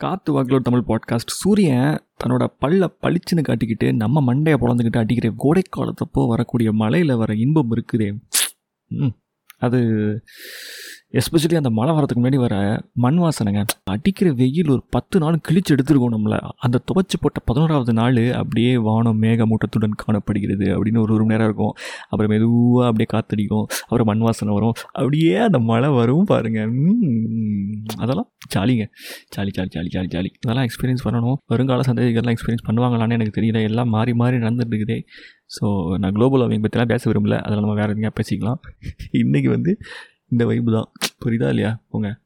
காத்து வாக்கிலோ தமிழ் பாட்காஸ்ட் சூரியன் தன்னோட பல்ல பளிச்சுன்னு காட்டிக்கிட்டு நம்ம மண்டையை பொழந்துக்கிட்டு அடிக்கிற கோடை காலத்தப்போ வரக்கூடிய மலையில் வர இன்பம் இருக்குதே. அது எஸ்பெஷலி அந்த மழை வரதுக்கு முன்னாடி வர மண் வாசனைங்க. அடிக்கிற வெயில் ஒரு பத்து நாள் கிழிச்சு எடுத்துருக்கோம் நம்மளை. அந்த துவைச்சு போட்ட பதினோராவது நாள் அப்படியே வானம் மேகமூட்டத்துடன் காணப்படுகிறது அப்படின்னு ஒரு ஒரு மணி நேரம் இருக்கும். அப்புறம் மெதுவாக அப்படியே காத்தடிக்கும். அப்புறம் மண் வாசனை வரும். அப்படியே அந்த மழை வரும் பாருங்கள் அதெல்லாம் ஜாலிங்க. Jolly jolly jolly jolly jolly. இதெல்லாம் எக்ஸ்பீரியன்ஸ் பண்ணணும். வருங்கால சந்ததிகள்லாம் எக்ஸ்பீரியன்ஸ் பண்ணுவாங்களான்னு எனக்கு தெரியல. எல்லாம் மாறி மாறி நடந்துட்டு இருக்குதே ஸோ நான் குளோபல் வார்மிங் பற்றிலாம் பேச விரும்பல. அதில் நம்ம வேறு எதுங்க பேசிக்கலாம். இன்றைக்கி வந்து இந்த வைப்பு தான். புரியுதா இல்லையா? போங்க.